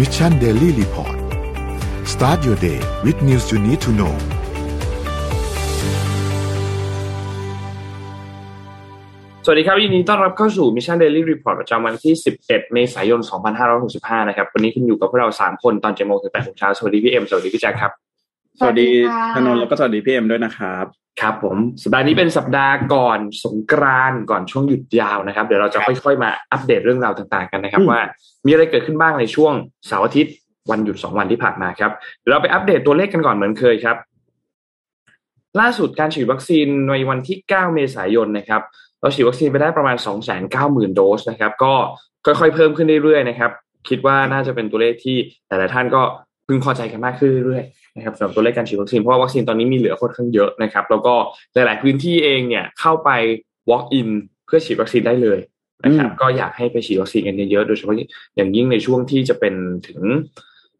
Mission Daily Report start your day with news you need to know สวัสดีครับยินดีต้อนรับเข้าสู่ Mission Daily Report ประจำวันที่ 11 เมษายน 2565 นะครับ วันนี้คุณอยู่กับพวกเรา 3 คนตอน7โมงถึง8โมงเช้า สวัสดีพี่เอ็ม สวัสดีพี่แจ็คครับ สวัสดีค่ะธนนท์แล้วก็สวัสดีพี่เอ็มด้วยนะครับ ครับผมสัปดาห์นี้เป็นสัปดาห์ก่อนสงกรานต์ก่อนช่วงหยุดยาวนะครับ เดี๋ยวเราจะค่อยๆมาอัปเดตเรื่องราวต่างๆกันนะครับอืมว่ามีอะไรเกิดขึ้นบ้างในช่วงเสาร์อาทิตย์วันหยุด2วันที่ผ่านมาครับเดี๋ยวเราไปอัปเดตตัวเลขกันก่อนเหมือนเคยครับ ล่าสุดการฉีดวัคซีนในวันที่ 9 เมษายนนะครับเราฉีดวัคซีนไปได้ประมาณ 290,000 โดสนะครับ ก็ค่อยๆเพิ่มขึ้นเรื่อยๆนะครับ คิดว่าน่าจะเป็นตัวเลขที่หลายๆท่านก็พึงพอใจกันมากขึ้นเรื่อยๆ นะครับสำหรับตัวเลขการฉีดวัคซีนเพราะว่าวัคซีนตอนนี้มีเหลือค่อนข้างเยอะนะครับ แล้วก็หลาย ๆ พื้นที่เองเนี่ยเข้าไป walk in เพื่อฉีดวัคซีนได้เลยนะครับอืมก็อยากให้ไปฉีดวัคซีนกันเยอะๆโดยเฉพาะอย่างยิ่งในช่วงที่จะเป็นถึง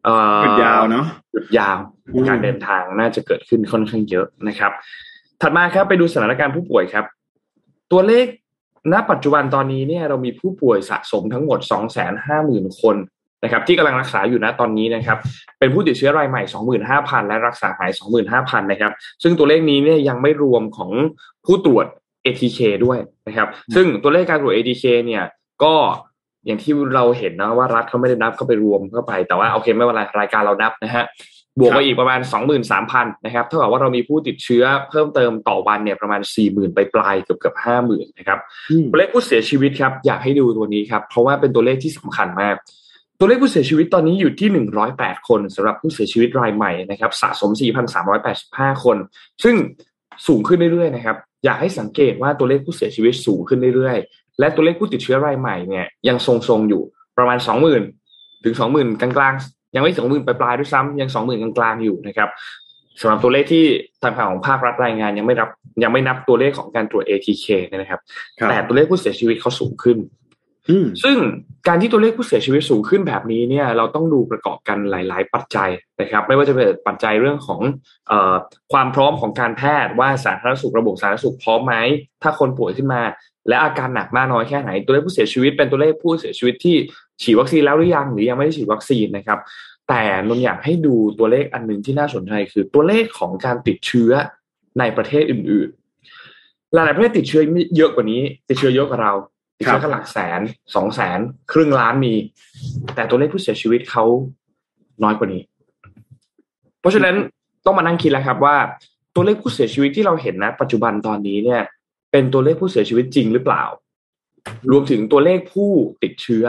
เอ่อหยุดยาวเนาะหยุดยาวอืมการเดินทางน่าจะเกิดขึ้นค่อนข้างเยอะนะครับ ถัดมาครับไปดูสถานการณ์ผู้ป่วยครับ ตัวเลขณปัจจุบันตอนนี้เนี่ยเรามีผู้ป่วยสะสมทั้งหมด 250,000 คน นะครับที่กำลังรักษาอยู่ณตอนนี้นะครับเป็นผู้ติดเชื้อรายใหม่ 25,000 และรักษาหาย 25,000 นะครับซึ่งตัวเลขนี้เนี่ยยังไม่รวมของผู้ตรวจ ATK ด้วยนะครับซึ่งตัวเลขการตรวจ ATK เนี่ยก็อย่างที่เราเห็นนะว่ารัฐเขาไม่ได้นับเข้าไปรวมเข้าไปแต่ว่าโอเคไม่เป็นไรรายการเรานับนะฮะบวกไปอีกประมาณ 23,000 นะครับ เท่ากับว่าเรามีผู้ติดเชื้อเพิ่มเติมต่อวันเนี่ยประมาณ 40,000 ไปปลายๆเกือบเกือบ50,000 นะครับอืมตัวเลขผู้เสียชีวิตครับ อยากให้ดูตัวนี้ครับ เพราะว่าเป็นตัวเลขที่สำคัญมาก ตัวเลขผู้เสียชีวิตตอนนี้อยู่ที่ 108 คนสำหรับผู้เสียชีวิตรายใหม่นะครับสะสม 4,385 คน ซึ่งสูงขึ้นเรื่อยๆนะครับ อยากให้สังเกตว่าตัวเลขผู้เสียชีวิตสูงขึ้นเรื่อยๆ และตัวเลขผู้ติดเชื้อรายใหม่เนี่ยยังทรงๆอยู่ประมาณ 20,000 ถึง 20,000 กลางๆ ยังไม่20,000ปลายๆด้วยซ้ำยัง 20,000 กลางๆอยู่นะครับสำหรับตัวเลขที่ทางฝั่งของภาครัฐรายงานยังไม่รับยังไม่นับตัวเลขของการตรวจ ATK เนี่ยนะครับครับแต่ตัวเลขผู้เสียชีวิตเขาสูงขึ้นอืม ซึ่งการที่ตัวเลขผู้เสียชีวิตสูงขึ้นแบบนี้เนี่ย เราต้องดูประกอบกันหลาย ๆ ปัจจัยนะครับ ไม่ว่าจะเป็นปัจจัยเรื่องของออความพร้อมของการแพทย์ว่าสาธารณสุขระบบสาธารณสุขพร้อมไหมถ้าคนป่วยขึ้นมา และอาการหนักมากน้อยแค่ไหน ตัวเลขผู้เสียชีวิตเป็นตัวเลขผู้เสียชีวิตที่ฉีดวัคซีนแล้วหรือยังหรือยังไม่ได้ฉีดวัคซีนนะครับ แต่นนอยากให้ดูตัวเลขอันหนึ่งที่น่าสนใจคือตัวเลขของการติดเชื้อในประเทศอื่น ๆ หลายๆประเทศติดเชื้อเยอะกว่านี้ ติดเชื้อเยอะกว่าเรา ติดเชื้อกันหลักแสนสองแสนครึ่งล้านมี แต่ตัวเลขผู้เสียชีวิตเขาน้อยกว่านี้ เพราะฉะนั้นต้องมานั่งคิดแล้วครับว่า ตัวเลขผู้เสียชีวิตที่เราเห็นนะ ปัจจุบันตอนนี้เนี่ย เป็นตัวเลขผู้เสียชีวิตจริงหรือเปล่า รวมถึงตัวเลขผู้ติดเชื้อ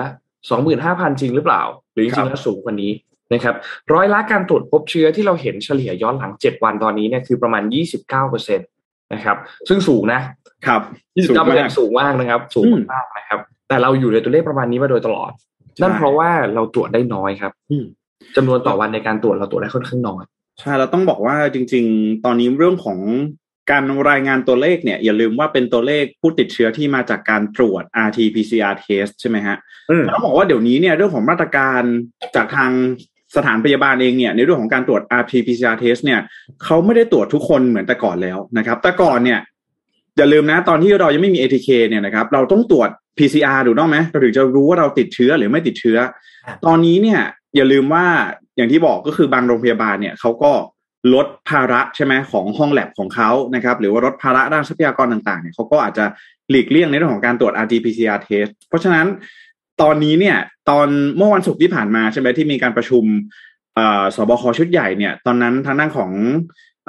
สองหมื่นห้าพันจริงหรือเปล่า หรือจริงแล้วสูงกว่านี้นะครับร้อยละการตรวจพบเชื้อที่เราเห็นเฉลี่ยย้อนหลังเจ็ดวันตอนนี้เนี่ยคือประมาณยี่สิบเก้าเปอร์เซ็นต นะครับ ซึ่งสูงนะครับยี่สิบสูงเก้าเปอร์เซ็นมากต์สูงมากนะครับ สูงอืมมากนะครับ แต่เราอยู่ในตัวเลขประมาณนี้มาโดยตลอด นั่นใช่เพราะว่าเราตรวจได้น้อยครับอืมจำนวนต่อวันในการตรวจเราตรวจได้ค่อนข้างน้อยใช่เราต้องบอกว่าจริง ๆ ตอนนี้เรื่องของการรายงานตัวเลขเนี่ยอย่าลืมว่าเป็นตัวเลขผู้ติดเชื้อที่มาจากการตรวจ RT-PCR test ใช่ไหมฮะอืมต้องบอกว่าเดี๋ยวนี้เนี่ยเรื่องของมาตรการจากทาง สถานพยาบาลเองเนี่ยในเรื่องของการตรวจ RT-PCR test เนี่ยเขาไม่ได้ตรวจทุกคนเหมือนแต่ก่อนแล้วนะครับ แต่ก่อนเนี่ยอย่าลืมนะตอนที่เรายังไม่มี ATK เนี่ยนะครับ เราต้องตรวจ PCR ถูกต้องไหมเราถึงจะรู้ว่าเราติดเชื้อหรือไม่ติดเชื้อครับตอนนี้เนี่ย อย่าลืมว่าอย่างที่บอกก็คือบางโรงพยาบาลเนี่ยเขาก็ลดภาระใช่ไหมของห้องแลบของเขานะครับ หรือว่าลดภาระด้านทรัพยากรต่างๆเนี่ยเขาก็อาจจะหลีกเลี่ยงในเรื่องของการตรวจ RT-PCR test เพราะฉะนั้น ตอนนี้เนี่ย ตอนเมื่อวันศุกร์ที่ผ่านมาใช่ไหมที่มีการประชุมสบคชุดใหญ่เนี่ย ตอนนั้นทางด้านของ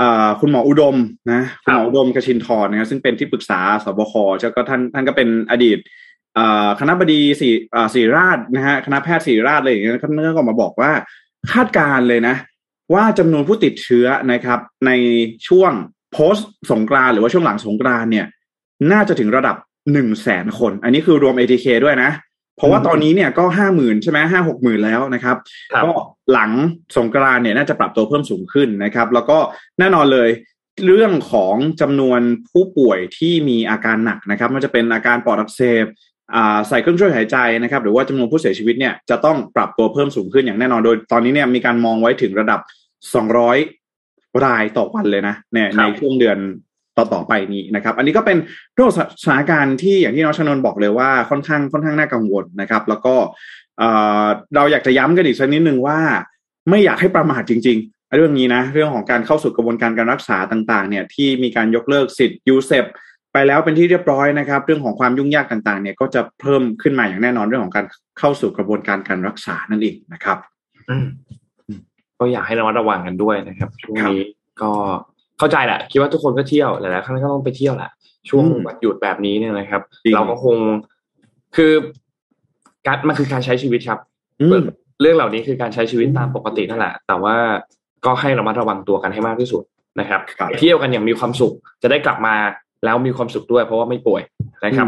อคุณหมออุดมนะคุณหมออุดมกชินทร์นะครับซึ่งเป็นที่ปรึกษาสบคแล้วก็ท่านท่านก็เป็นอดีตคณะบดีศรีเอ่อศรีราชนะฮะคณะแพทย์ศรีราชอะไรอย่างเงี้ยท่านก็ออกมาบอกว่าคาดการเลยนะ ว่าจำนวนผู้ติดเชื้อนะครับ ในช่วง post สงกรานหรือว่าช่วงหลังสงกรานเนี่ย น่าจะถึงระดับหนึ่งแสนคน อันนี้คือรวม ATK ด้วยนะ เพราะว่าตอนนี้เนี่ยก็ห้าหมื่นใช่ไหมห้าหกหมื่นแล้วนะครับครับก็หลังสงกรานต์เนี่ยน่าจะปรับตัวเพิ่มสูงขึ้นนะครับ แล้วก็แน่นอนเลยเรื่องของจำนวนผู้ป่วยที่มีอาการหนักนะครับไมันจะเป็นอาการปอดอักเสบอ่าใส่เครื่องช่วยหายใจนะครับ หรือว่าจำนวนผู้เสียชีวิตเนี่ยจะต้องปรับตัวเพิ่มสูงขึ้นอย่างแน่นอนโดย ตอนนี้เนี่ยมีการมองไว้ถึงระดับ 200 รายต่อวันเลยนะเนี่ยครับในช่วงเดือน ต่อต่อไปนี้นะครับ อันนี้ก็เป็นเรื่องสถานการณ์ที่อย่างที่น้องชนนบอกเลยว่าค่อนข้างค่อนข้างน่ากังวลนะครับ แล้วก็เราอยากจะย้ำกันอีกสักนิดหนึ่งว่า ไม่อยากให้ประมาทจริง ๆ เรื่องนี้นะ เรื่องของการเข้าสู่กระบวนการการรักษาต่างๆ เนี่ยที่มีการยกเลิกสิทธิ์ยูเซปไปแล้วเป็นที่เรียบร้อยนะครับ เรื่องของความยุ่งยากต่างๆ เนี่ยก็จะเพิ่มขึ้นมาอย่างแน่นอนเรื่องของการเข้าสู่กระบวนการการรักษานั่นเองนะครับก็อยากให้ระมัดระวังกันด้วยนะครับช่วงนี้ก็ เข้าใจแหละคิดว่าทุกคนก็เที่ยวหลายๆครั้งก็ต้องไปเที่ยวแหละช่วงวันหยุดแบบนี้เนี่ยนะครับ เราก็คงคือการมันคือการใช้ชีวิตครับเรื่องเหล่านี้คือการใช้ชีวิตตามปกตินั่นแหละ แต่ว่าก็ให้ระมัดระวังตัวกันให้มากที่สุดนะครับ เที่ยวกันอย่างมีความสุขจะได้กลับมาแล้วมีความสุขด้วยเพราะว่าไม่ป่วยนะครับ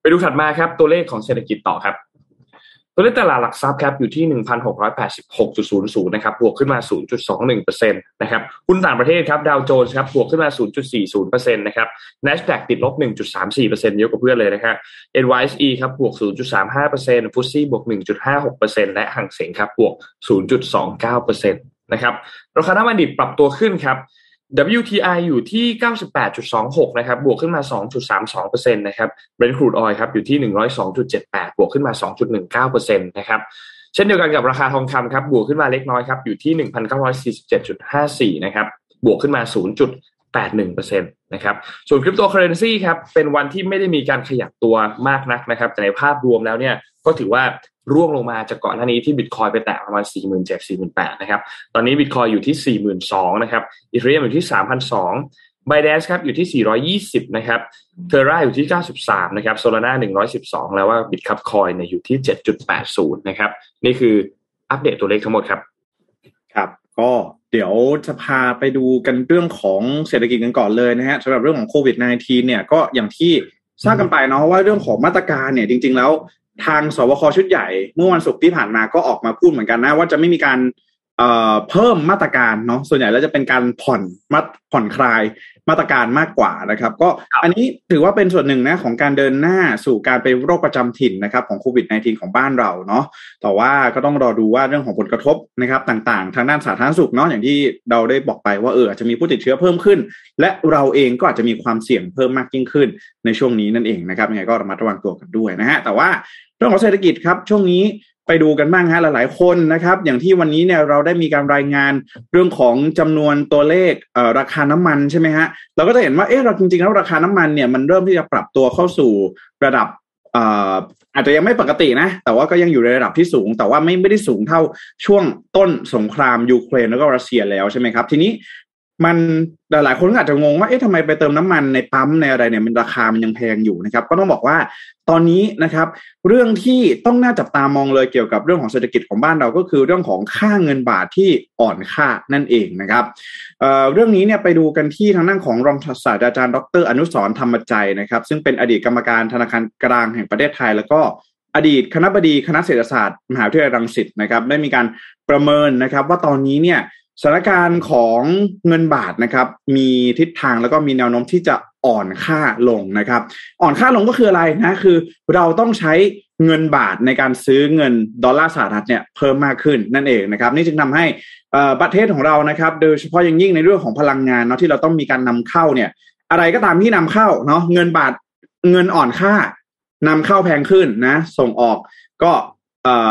ไปดูถัดมาครับตัวเลขของเศรษฐกิจต่อครับ ตัวเลขตลาดหลักทรัพย์ครับอยู่ที่ 1,686.00 นะครับ บวกขึ้นมา 0.21%นะครับ หุ้นต่างประเทศครับ ดาวโจนส์ครับ บวกขึ้นมา 0.40%นะครับ NASDAQ ติดลบ 1.34%เยอะกว่าเพื่อนเลยนะครับ NYSE ครับ บวก 0.35%ฟุตซี่บวก 1.56%และหังเสงครับ บวก 0.29%นะครับ ราคาน้ำมันดิบปรับตัวขึ้นครับ WTI อยู่ที่ 98.26 นะครับ บวกขึ้นมา 2.32%นะครับ Brent crude oil ครับ อยู่ที่ 102.78 บวกขึ้นมา 2.19%นะครับ เช่นเดียวกันกับราคาทองคำครับ บวกขึ้นมาเล็กน้อยครับ อยู่ที่ 1,947.54 นะครับ บวกขึ้นมา 0.81%นะครับ ส่วนคริปโตเคอเรนซีครับ เป็นวันที่ไม่ได้มีการขยับตัวมากนักนะครับ แต่ในภาพรวมแล้วเนี่ย ก็ถือว่า ร่วงลงมาจากก่อนหน้านี้ที่บิตคอยไปแตะประมาณ 4 7 0 0 4 8 0 0นะครับ ตอนนี้บิตคอยอยู่ที่ 4 2 0 0 0นะครับอีเทเรียมอยู่ที่ 3,200 b บ d a n c e ครับอยู่ที่ 420 นะครับเทอร่าอยู่ที่ 93 นะครับโซลาร่า112 แล้วว่าบิตคับคอยเนี่ยอยู่ที่ 7.80 นะครับ นี่คืออัปเดตตัวเลขทั้งหมดครับ ครับ ก็เดี๋ยวจะพาไปดูกันเรื่องของเศรษฐกิจกันก่อนเลยนะฮะสำหรับเรื่องของโควิด -19 เนี่ยก็อย่างที่ทราบกันไปเนาะว่าเรื่องของมาตรการเนี่ยจริง ๆ แล้ว ทางสวคชุดใหญ่เมื่อวันศุกร์ที่ผ่านมาก็ออกมาพูดเหมือนกันนะ ว่าจะไม่มีการ เพิ่มมาตรการเนาะส่วนใหญ่แล้วจะเป็นการผ่อนมาผ่อนคลายมาตรการมากกว่านะครับ ก็อันนี้ถือว่าเป็นส่วนหนึ่งนะของการเดินหน้าสู่การเป็นโรคประจำถิ่นนะครับของโควิด -19 ของบ้านเราเนาะแต่ว่าก็ต้องรอดูว่าเรื่องของผลกระทบนะครับต่างๆ ทางด้านสาธารณสุขเนาะอย่างที่เราได้บอกไปว่าเอออาจจะมีผู้ติดเชื้อเพิ่มขึ้น และเราเองก็อาจจะมีความเสี่ยงเพิ่มมากยิ่งขึ้นในช่วงนี้นั่นเองนะครับยังไงก็ระมัดระวังตัวกันด้วยนะฮะแต่ว่าเรื่องของเศรษฐกิจครับช่วงนี้ ไปดูกันบ้างฮะหลายๆคนนะครับ อย่างที่วันนี้เนี่ยเราได้มีการรายงานเรื่องของจำนวนตัวเลขราคาน้ำมันใช่ไหมฮะเราก็จะเห็นว่าเอ๊ะเราจริงๆแล้วราคาน้ำมันเนี่ยมันเริ่มที่จะปรับตัวเข้าสู่ระดับอาจจะยังไม่ปกตินะ แต่ว่าก็ยังอยู่ในระดับที่สูง แต่ว่าไม่ไม่ได้สูงเท่าช่วงต้นสงครามยูเครนแล้วก็รัสเซียแล้วใช่ไหมครับ ทีนี้ มันหลายคนอาจจะงงว่า เอ๊ะทำไมไปเติมน้ำมันในปั๊มในอะไรเนี่ยมันราคามันยังแพงอยู่นะครับ ก็ต้องบอกว่าตอนนี้นะครับ เรื่องที่ต้องน่าจับตามองเลยเกี่ยวกับเรื่องของเศรษฐกิจของบ้านเราก็คือเรื่องของค่าเงินบาทที่อ่อนค่านั่นเองนะครับเเรื่องนี้เนี่ยไปดูกันที่ทางด้านของรองศาสตราจารย์ดร อนุสรธรรมใจนะครับ ซึ่งเป็นอดีตกรรมการธนาคารกลางแห่งประเทศไทยแล้วก็อดีตคณะบดีคณะเศรษฐศาสตร์มหาวิทยาลัยรังสิตนะครับ ได้มีการประเมินนะครับ ว่าตอนนี้เนี่ย สถานการณ์ของเงินบาทนะครับ มีทิศทางแล้วก็มีแนวโน้มที่จะอ่อนค่าลงนะครับ อ่อนค่าลงก็คืออะไรนะคือเราต้องใช้เงินบาทในการซื้อเงินดอลลาร์สหรัฐเนี่ยเพิ่มมากขึ้นนั่นเองนะครับ นี่จึงทาให้ประเทศของเรานะครับ โดยเฉพาะอย่างยิ่งในเรื่องของพลังงานเนาะที่เราต้องมีการนำเข้าเนี่ย อะไรก็ตามที่นำเข้าเนาะเงินบาทเงินอ่อนค่านำเข้าแพงขึ้นนะ ส่งออกก็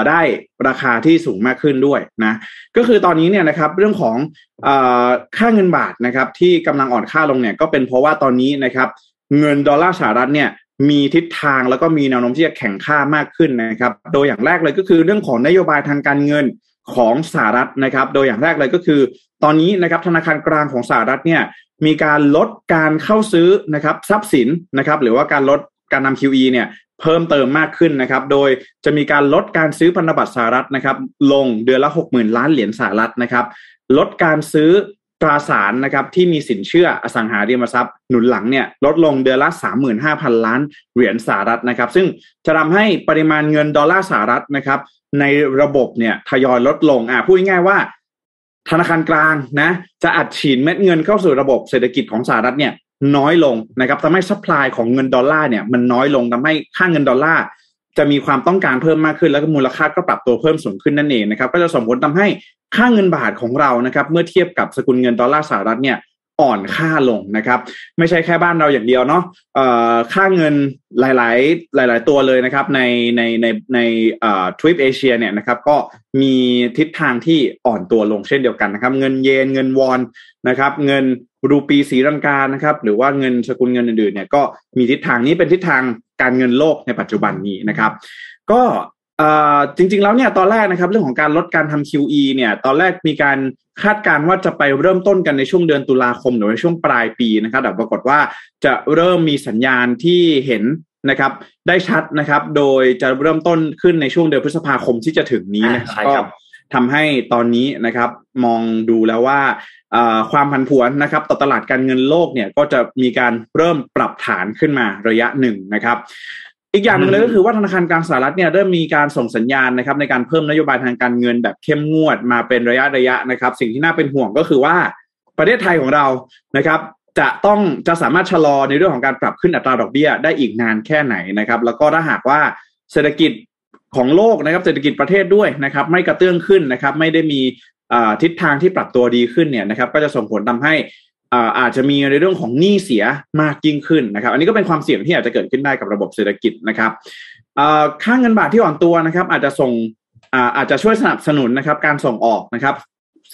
ได้ราคาที่สูงมากขึ้นด้วยนะก็คือตอนนี้เนี่ยนะครับเรื่องของเอ่อค่าเงินบาทนะครับที่กำลังอ่อนค่าลงเนี่ยก็เป็นเพราะว่าตอนนี้นะครับเงินดอลลาร์สหรัฐเนี่ยมีทิศทางแล้วก็มีแนวโน้มที่จะแข่งค่ามากขึ้นนะครับโดยอย่างแรกเลยก็คือเรื่องของนโยบายทางการเงินของสหรัฐนะครับ โดยอย่างแรกเลยก็คือ ตอนนี้นะครับธนาคารกลางของสหรัฐเนี่ยมีการลดการเข้าซื้อนะครับทรัพย์สินนะครับหรือว่าการลดการนำ QE เนี่ย เพิ่มเติมมากขึ้นนะครับ โดยจะมีการลดการซื้อพันธบัตรสหรัฐนะครับ ลงเดือนละหกหมื่นล้านเหรียญสหรัฐนะครับ ลดการซื้อตราสารนะครับที่มีสินเชื่ออสังหาริมทรัพย์หนุนหลังเนี่ยลดลงเดือนละ 35,000 ล้านเหรียญสหรัฐนะครับ ซึ่งจะทำให้ปริมาณเงินดอลลาร์สหรัฐนะครับ ในระบบเนี่ยทยอยลดลงอ่าพูดง่ายๆว่า ธนาคารกลางนะจะอัดฉีดเม็ดเงินเข้าสู่ระบบเศรษฐกิจของสหรัฐเนี่ย น้อยลงนะครับทำให้ supply ของเงินดอลลาร์เนี่ยมันน้อยลงทำให้ค่าเงินดอลลาร์จะมีความต้องการเพิ่มมากขึ้นแล้วก็มูลค่าก็ปรับตัวเพิ่มสูงขึ้นนั่นเองนะครับก็จะส่งผลทำให้ค่าเงินบาทของเรานะครับเมื่อเทียบกับสกุลเงินดอลลาร์สหรัฐเนี่ย อ่อนค่าลงนะครับ ไม่ใช่แค่บ้านเราอย่างเดียวเนาะค่าเงินหลาย ๆ หลาย ๆ ตัวเลยนะครับ ในในในในทวิปเอเชียเนี่ยนะครับ ก็มีทิศทางที่อ่อนตัวลงเช่นเดียวกันนะครับ เงินเยนเงินวอนนะครับ เงินรูปีสีรังกานะครับ หรือว่าเงินสกุลเงินอื่น ๆ เนี่ยก็มีทิศทางนี้เป็นทิศทางการเงินโลกในปัจจุบันนี้นะครับ ก็ จริงๆแล้วเนี่ยตอนแรกนะครับเรื่องของการลดการทำ QE เนี่ยตอนแรกมีการคาดการณ์ว่าจะไปเริ่มต้นกันในช่วงเดือนตุลาคมหรือในช่วงปลายปีนะครับแต่ปรากฏว่าจะเริ่มมีสัญญาณที่เห็นนะครับได้ชัดนะครับ โดยจะเริ่มต้นขึ้นในช่วงเดือนพฤษภาคมที่จะถึงนี้นะครับก็ทำให้ตอนนี้นะครับมองดูแล้วว่าความผันผวนนะครับต่อตลาดการเงินโลกเนี่ยก็จะมีการเริ่มปรับฐานขึ้นมาระยะหนึ่งนะครับ อีกอย่างหนึ่งเลยก็คือว่าธนาคารกลางสหรัฐเนี่ยเริ่มมีการส่งสัญญาณนะครับในการเพิ่มนโยบายทางการเงินแบบเข้มงวดมาเป็นระยะระยะนะครับ สิ่งที่น่าเป็นห่วงก็คือว่าประเทศไทยของเรานะครับ จะต้องจะสามารถชะลอในเรื่องของการปรับขึ้นอัตราดอกเบี้ยได้อีกนานแค่ไหนนะครับ แล้วก็ถ้าหากว่าเศรษฐกิจของโลกนะครับ เศรษฐกิจประเทศด้วยนะครับ ไม่กระเตื้องขึ้นนะครับ ไม่ได้มีทิศทางที่ปรับตัวดีขึ้นเนี่ยนะครับ ก็จะส่งผลทำให้ อาจจะมีในเรื่องของหนี้เสียมากยิ่งขึ้นนะครับ อันนี้ก็เป็นความเสี่ยงที่อาจจะเกิดขึ้นได้กับระบบเศรษฐกิจนะครับค่างเงินบาทที่อ่อนตัวนะครับ อาจจะส่งอาจจะช่วยสนับสนุนนะครับ การส่งออกนะครับ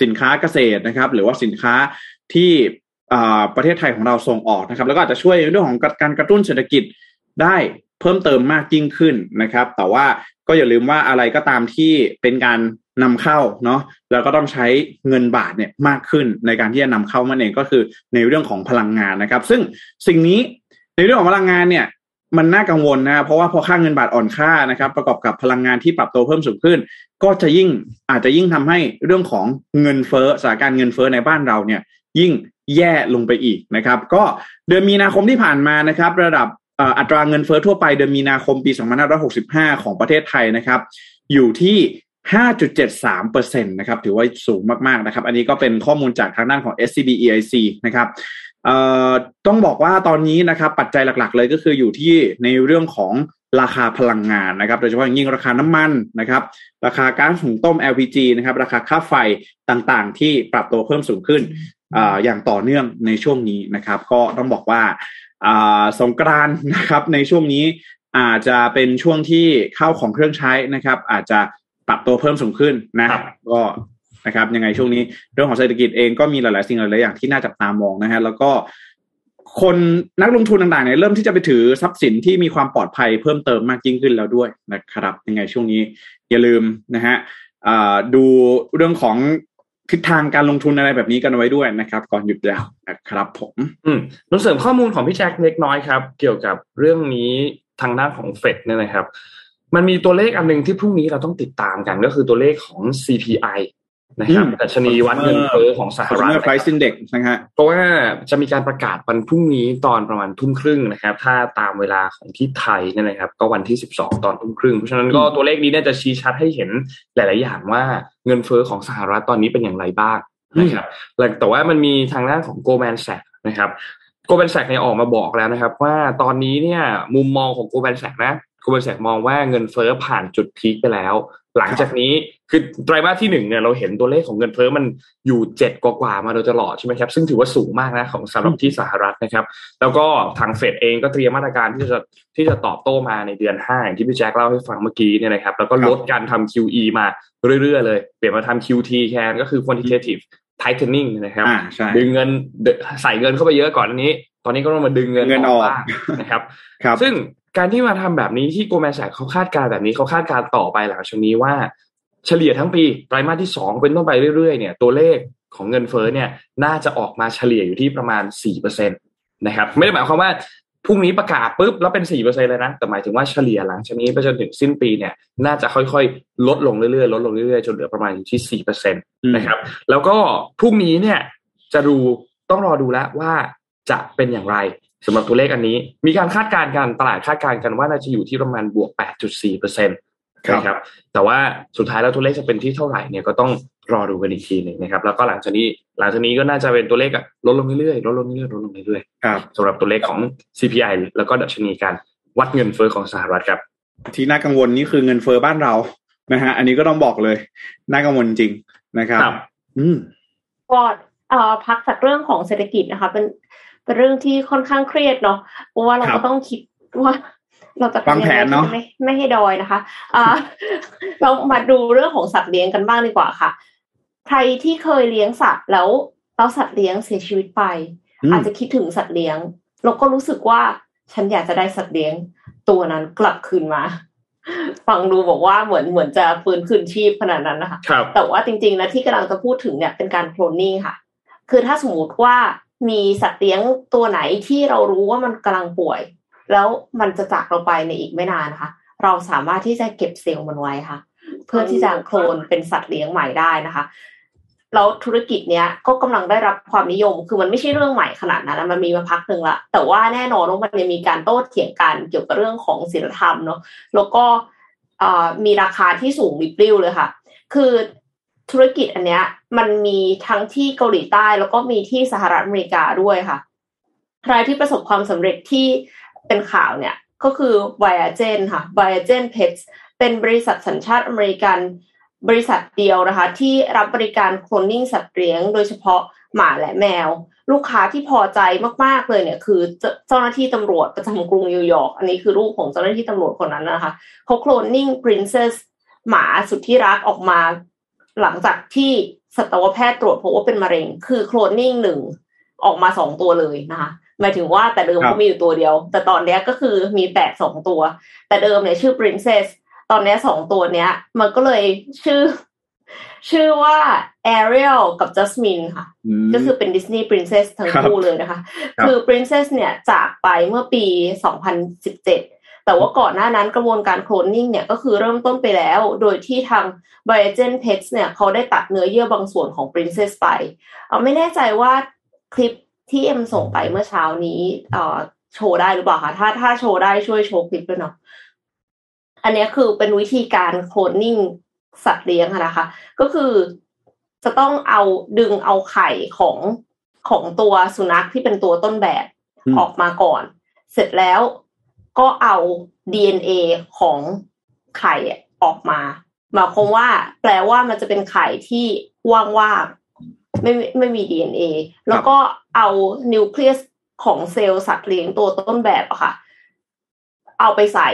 สินค้าเกษตรนะครับ หรือว่าสินค้าที่ประเทศไทยของเราส่งออกนะครับ แล้วก็อาจจะช่วยในเรื่องของการกระตุ้นเศรษฐกิจได้เพิ่มเติมมากยิ่งขึ้นนะครับ แต่ว่าก็อย่าลืมว่าอะไรก็ตามที่เป็นการ นำเข้าเนาะแล้วก็ต้องใช้เงินบาทเนี่ยมากขึ้นในการที่จะนำเข้ามันเองก็คือในเรื่องของพลังงานนะครับ ซึ่งสิ่งนี้ในเรื่องของพลังงานเนี่ยมันน่ากังวลนะเพราะว่าพอค่าเงินบาทอ่อนค่านะครับ ประกอบกับพลังงานที่ปรับตัวเพิ่มสูงขึ้น ก็จะยิ่งอาจจะยิ่งทำให้เรื่องของเงินเฟ้อสถานการณ์เงินเฟ้อในบ้านเราเนี่ยยิ่งแย่ลงไปอีกนะครับ ก็เดือนมีนาคมที่ผ่านมานะครับ ระดับอัตราเงินเฟ้อทั่วไปเดือนมีนาคมปี 2565 ของประเทศไทยนะครับ อยู่ที่ 5.73%นะครับถือว่าสูงมากๆนะครับ อันนี้ก็เป็นข้อมูลจากทางด้านของ SCB EIC นะครับต้องบอกว่าตอนนี้นะครับปัจจัยหลัก ๆ เลยก็คืออยู่ที่ในเรื่องของราคาพลังงานนะครับโดยเฉพาะอย่างยิ่งราคาน้ำมันนะครับ ราคาก๊าซหุงต้ม LPG นะครับ ราคาค่าไฟต่างๆ ที่ปรับตัวเพิ่มสูงขึ้นออย่างต่อเนื่องในช่วงนี้นะครับ ก็ต้องบอกว่าสงกรานนะครับในช่วงนี้อาจจะเป็นช่วงที่เข้าของเครื่องใช้นะครับ อาจจะ ปรับตัวเพิ่มสูงขึ้นนะก็นะครับยังไงช่วงนี้เรื่องของเศรษฐกิจเองก็มีหลาย ๆ สิ่งหลาย ๆ อย่างที่น่าจับตามองนะฮะแล้วก็คนนักลงทุนต่างๆเนี่ยเริ่มที่จะไปถือทรัพย์สินที่มีความปลอดภัยเพิ่มเติมมากยิ่งขึ้นแล้วด้วยนะครับ ยังไงช่วงนี้อย่าลืมนะฮะดูเรื่องของทิศทางการลงทุนอะไรแบบนี้กันไว้ด้วยนะครับ ก่อนหยุดยาวนะครับผม อืมเราเสริมข้อมูลของพี่แจ็คเล็กน้อยครับ เกี่ยวกับเรื่องนี้ทางด้านของเฟดเนี่ยนะครับ มันมีตัวเลขอันหนึ่งที่พรุ่งนี้เราต้องติดตามกันก็คือตัวเลขของ CPI นะครับดัชนีวัดเงินเฟ้อของสหรัฐ Price Index นะฮะเพราะว่าจะมีการประกาศวันพรุ่งนี้ตอนประมาณทุ่มครึ่งนะครับ ถ้าตามเวลาของที่ไทยนี่นะครับ ก็วันที่สิบสองตอนทุ่มครึ่ง เพราะฉะนั้นก็ตัวเลขนี้เนี่ยจะชี้ชัดให้เห็นหลาย ๆ อย่างว่าเงินเฟ้อของสหรัฐตอนนี้เป็นอย่างไรบ้างนะครับแต่ว่ามันมีทางด้านของ Goldman Sachs นะครับโกลแมนแซกเนี่ยออกมาบอกแล้วนะครับ ว่าตอนนี้เนี่ยมุมมองของโกลแมนแซกนะ คุณบริษัทมองว่าเงินเฟ้อผ่านจุดพีคไปแล้ว หลังจากนี้คือไตรมาสที่หนึ่งเนี่ยเราเห็นตัวเลขของเงินเฟ้อมันอยู่เจ็ดกว่ามาโดยตลอดใช่ไหมครับ ซึ่งถือว่าสูงมากนะของสำหรับที่สหรัฐนะครับ แล้วก็ทางเฟดเองก็เตรียมมาตรการที่จะที่จะตอบโต้มาในเดือนห้าอย่างที่พี่แจ็คเล่าให้ฟังเมื่อกี้เนี่ยนะครับ แล้วก็ลดการทำ QE มาเรื่อยๆเลย เปลี่ยนมาทำ QT แทนก็คือ quantitative tightening นะครับดึงเงินใส่เงินเข้าไปเยอะก่อนอันนี้ ตอนนี้ก็ต้องมาดึงเงินออกนะครับ ซึ่ง การที่มาทำแบบนี้ที่โกลแมนแสกเขาคาดการแบบนี้เขาคาดการต่อไปหลังจากนี้ว่า เฉลี่ยทั้งปีไตรมาสที่สองเป็นต้นไปเรื่อยๆเนี่ยตัวเลขของเงินเฟ้อเนี่ยน่าจะออกมาเฉลี่ยอยู่ที่ประมาณสี่เปอร์เซ็นตนะครับไม่ได้หมายความว่าพรุ่งนี้ประกาศปุ๊บแล้วเป็นสี่เปอร์เซ็นเลยนะแต่หมายถึงว่าเฉลี่ยหลังจากนี้ไปจนถึงสิ้นปีเนี่ยน่าจะค่อยๆ ลดลงเรื่อยๆลดลงเรื่อยๆจนเหลือประมาณอยู่ที่สี่เปอร์เซ็นตนะครับแล้วก็พรุ่งนี้เนี่ยจะดูต้องรอดูแล้วว่าจะเป็นอย่างไร สำหรับตัวเลขอันนี้ มีการคาดการณ์กันตลาดคาดการณ์กันว่าน่าจะอยู่ที่ประมาณบวก 8.4เปอร์เซ็นต์นะครับแต่ว่าสุดท้ายแล้วตัวเลขจะเป็นที่เท่าไหร่เนี่ยก็ต้องรอดูกันอีกทีหนึ่งนะครับ แล้วก็หลังจากนี้หลังจากนี้ก็น่าจะเป็นตัวเลขลดลงเรื่อยๆลดลงเรื่อยๆลดลงเรื่อยๆสำหรับตัวเลขของ CPI แล้วก็ดัชนีการวัดเงินเฟ้อของสหรัฐครับ ที่น่ากังวลนี่คือเงินเฟ้อบ้านเรานะฮะอันนี้ก็ต้องบอกเลยน่ากังวลจริงนะครับ อืมก็เอ่อพักจากเรื่องของเศรษฐกิจนะคะเป็น เป็นเรื่องที่ค่อนข้างเครียดเนาะเพราะว่าเราก็ต้องคิดว่าเราจะทำยังไงที่ไม่ไม่ให้ดอยนะคะอ่าเรามาดูเรื่องของสัตว์เลี้ยงกันบ้างดีกว่าค่ะ ใครที่เคยเลี้ยงสัตว์แล้วแล้วสัตว์เลี้ยงเสียชีวิตไป อาจจะคิดถึงสัตว์เลี้ยงเราก็รู้สึกว่าฉันอยากจะได้สัตว์เลี้ยงตัวนั้นกลับคืนมา ฟังดูบอกว่าเหมือนเหมือนจะฟื้นคืนชีพขนาดนั้นนะคะครับแต่ว่าจริงๆนะที่กำลังจะพูดถึงเนี่ยเป็นการโคลนนิ่งค่ะ คือถ้าสมมติว่า มีสัตว์เลี้ยงตัวไหนที่เรารู้ว่ามันกำลังป่วย แล้วมันจะจากเราไปในอีกไม่นานนะคะ เราสามารถที่จะเก็บเซลล์มันไว้ค่ะ เพื่อที่จะโคลนเป็นสัตว์เลี้ยงใหม่ได้นะคะแล้วธุรกิจเนี้ยก็กำลังได้รับความนิยม คือมันไม่ใช่เรื่องใหม่ขนาดนั้นมันมีมาพักหนึ่งละ แต่ว่าแน่นอนว่ามันยังมีการโต้เถียงกันเกี่ยวกับเรื่องของศีลธรรมเนาะ แล้วก็มีราคาที่สูงริบลิ่วเลยค่ะ คือ ธุรกิจอันเนี้ย มันมีทั้งที่เกาหลีใต้แล้วก็มีที่สหรัฐอเมริกาด้วยค่ะ ใครที่ประสบความสำเร็จที่เป็นข่าวเนี่ย ก็คือ Viagen ค่ะ Viagen Pets เป็นบริษัทสัญชาติอเมริกันบริษัทเดียวนะคะ ที่รับบริการโคลนนิ่งสัตว์เลี้ยง โดยเฉพาะหมาและแมว ลูกค้าที่พอใจมากๆเลยเนี่ย คือเจ้าหน้าที่ตำรวจประจำกรุงนิวยอร์กอันนี้คือรูปของเจ้าหน้าที่ตำรวจคนนั้นนะคะเขาโคลนนิ่ง Princess หมาสุดที่รักออกมา หลังจากที่สัตวแพทย์ตรวจพบว่าเป็นมะเร็ง คือโคลนนิ่งหนึ่งออกมาสองตัวเลยนะคะหมายถึงว่าแต่เดิมก็มีอยู่ตัวเดียว แต่ตอนนี้ก็คือมีแฝดสองตัว แต่เดิมเนี่ยชื่อ Princess ตอนนี้สองตัวเนี้ย มันก็เลยชื่อ ชื่อว่า Ariel กับ Jasmine ค่ะ ก็คือเป็น Disney Princess ทั้งคู่เลยนะคะ คือ Princess เนี่ยจากไปเมื่อปี 2017 แต่ว่าก่อนหน้านั้นกระบวนการโคลนนิ่งเนี่ยก็คือเริ่มต้นไปแล้ว โดยที่ทาง b i o g e n Pets เนี่ยเขาได้ตัดเนื้อเยื่อบางส่วนของ Princess ไปเอาไม่แน่ใจว่าคลิปที่เอ็มส่งไปเมื่อเช้านี้เอ่อโชว์ได้หรือเปล่าคะถ้าถ้าโชว์ได้ช่วยโชว์คลิปด้วยเนาะอันนี้คือเป็นวิธีการโคลนนิ่งสัตว์เลี้ยงนะคะ ก็คือจะต้องเอาดึงเอาไข่ของของตัวสุนัขที่เป็นตัวต้นแบบออกมาก่อน เสร็จแล้ว ก็เอา DNA ของไข่ออกมาหมายความว่า แปลว่ามันจะเป็นไข่ที่ว่างๆไม่ไม่มี DNA แล้วก็เอานิวเคลียสของเซลล์สัตว์เลี้ยงตัวต้นแบบอะค่ะ เอาไปใส่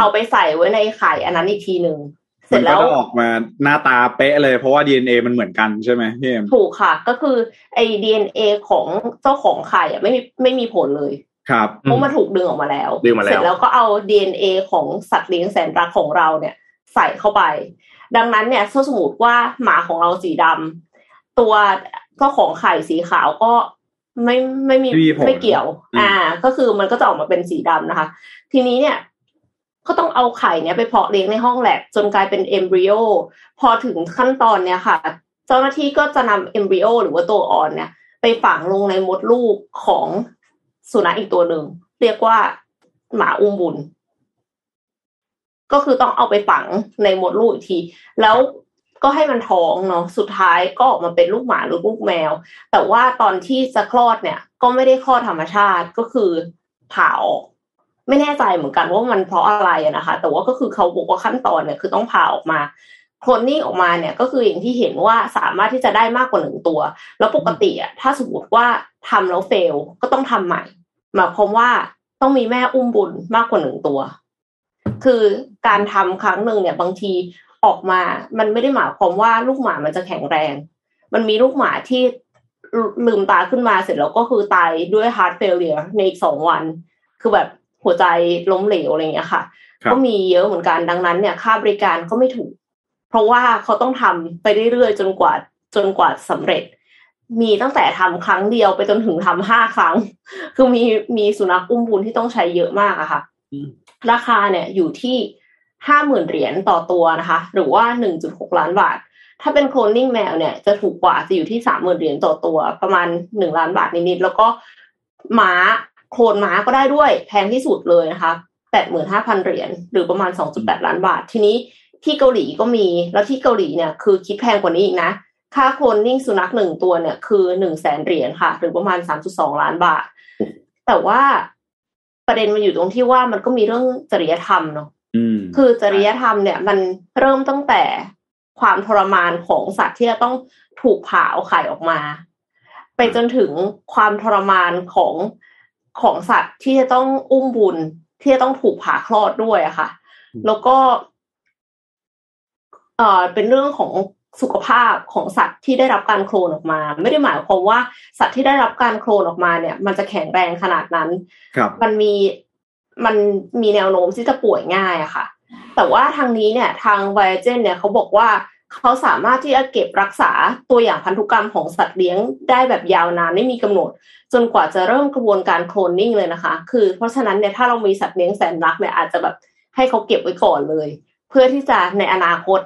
เอาไปใส่ไว้ในไข่อันนั้นอีกทีหนึ่งเสร็จแล้วออกมาหน้าตาเป๊ะเลยเพราะว่า DNA มันเหมือนกันใช่ไหมพี่เอ็มถูกค่ะ ก็คือไอ้ DNA ของเจ้าของไข่อะไม่ไม่มีผลเลย ครับเพราะมันถูกดึงออกมาแล้วดึงมาแล้วเสร็จแล้วก็เอา DNA ของสัตว์เลี้ยงแสนรักของเราเนี่ย ใส่เข้าไป ดังนั้นเนี่ยถ้าสมมติว่าหมาของเราสีดำตัวเจ้าของไข่สีขาวก็ไม่ไม่มีไม่เกี่ยว อ่า ก็คือมันก็จะออกมาเป็นสีดำนะคะ ทีนี้เนี่ย ก็ต้องเอาไข่เนี้ยไปเพาะเลี้ยงในห้องแลบจนกลายเป็นเอมบริโอพอถึงขั้นตอนเนี้ยค่ะ เจ้าหน้าที่ก็จะนำเอมบริโอหรือว่าตัวอ่อนเนี่ย ไปฝังลงในมดลูกของ สุนัขอีกตัวหนึ่งเรียกว่าหมาอุ้มบุญ ก็คือต้องเอาไปฝังในมดลูกอีกที แล้วก็ให้มันท้องเนาะสุดท้ายก็ออกมาเป็นลูกหมาหรือลูกแมว แต่ว่าตอนที่จะคลอดเนี่ย ก็ไม่ได้คลอดธรรมชาติก็คือผ่าออกไม่แน่ใจเหมือนกันว่ามันเพราะอะไรนะคะ แต่ว่าก็คือเขาบอกว่าขั้นตอนเนี่ยคือต้องผ่าออกมา โคลนนิ่งออกมาเนี่ยก็คืออย่างที่เห็นว่าสามารถที่จะได้มากกว่าหนึ่งตัว แล้วปกติอะถ้าสมมติว่าทำแล้วเฟลก็ต้องทำใหม่หมายความว่าต้องมีแม่อุ้มบุญมากกว่าหนึ่งตัว คือการทำครั้งหนึ่งเนี่ยบางทีออกมา มันไม่ได้หมายความว่าลูกหมามันจะแข็งแรง มันมีลูกหมาที่ลืมตาขึ้นมาเสร็จแล้วก็คือตายด้วย heart failure ในอีกสองวัน คือแบบหัวใจล้มเหลวอะไรเงี้ยค่ะ ก็มีเยอะเหมือนกันดังนั้นเนี่ย ค่าบริการก็ไม่ถูก เพราะว่าเขาต้องทำไปเรื่อยๆจนกว่าจนกว่าสำเร็จ มีตั้งแต่ทำครั้งเดียวไปจนถึงทำห้าครั้ง คือมีมีสุนัขอุ้มบุญที่ต้องใช้เยอะมากอะค่ะ ราคาเนี่ยอยู่ที่ห้าหมื่นเหรียญต่อตัวนะคะ หรือว่าหนึ่งจุดหกล้านบาท ถ้าเป็นโคลนนิ่งแมวเนี่ยจะถูกกว่าจะอยู่ที่สามหมื่นเหรียญต่อตัว ประมาณหนึ่งล้านบาทนิดๆแล้วก็หมาโคลนม้าก็ได้ด้วยแพงที่สุดเลยนะคะแปดหมื่นห้าพันเหรียญหรือประมาณสองจุดแปดล้านบาท ทีนี้ ที่เกาหลีก็มี แล้วที่เกาหลีเนี่ยคือคิดแพงกว่านี้อีกนะ ค่าโคลนนิ่งสุนัขหนึ่งตัวเนี่ยคือหนึ่งแสนเหรียญค่ะ หรือประมาณสามจุดสองล้านบาท แต่ว่าประเด็นมันอยู่ตรงที่ว่ามันก็มีเรื่องจริยธรรมเนาะคือจริยธรรมเนี่ย มันเริ่มตั้งแต่ความทรมานของสัตว์ที่จะต้องถูกผ่าเอาไข่ออกมา ไปจนถึงความทรมานของของสัตว์ที่จะต้องอุ้มบุญที่จะต้องถูกผ่าคลอดด้วยอะค่ะ แล้วก็เอ่อเป็นเรื่องของสุขภาพของสัตว์ที่ได้รับการโคลนออกมา ไม่ได้หมายความว่าสัตว์ที่ได้รับการโคลนออกมาเนี่ย มันจะแข็งแรงขนาดนั้นครับมันมีมันมีแนวโน้มที่จะป่วยง่ายอะค่ะ แต่ว่าทางนี้เนี่ยทางไวเจนเนี่ยเขาบอกว่าเขาสามารถที่จะเก็บรักษาตัวอย่างพันธุกรรมของสัตว์เลี้ยงได้แบบยาวนานไม่มีกำหนด จนกว่าจะเริ่มกระบวนการโคลนนิ่งเลยนะคะ คือเพราะฉะนั้นเนี่ยถ้าเรามีสัตว์เลี้ยงแสนรักเนี่ยอาจจะแบบให้เขาเก็บไว้ก่อนเลย เพื่อที่จะในอนาคต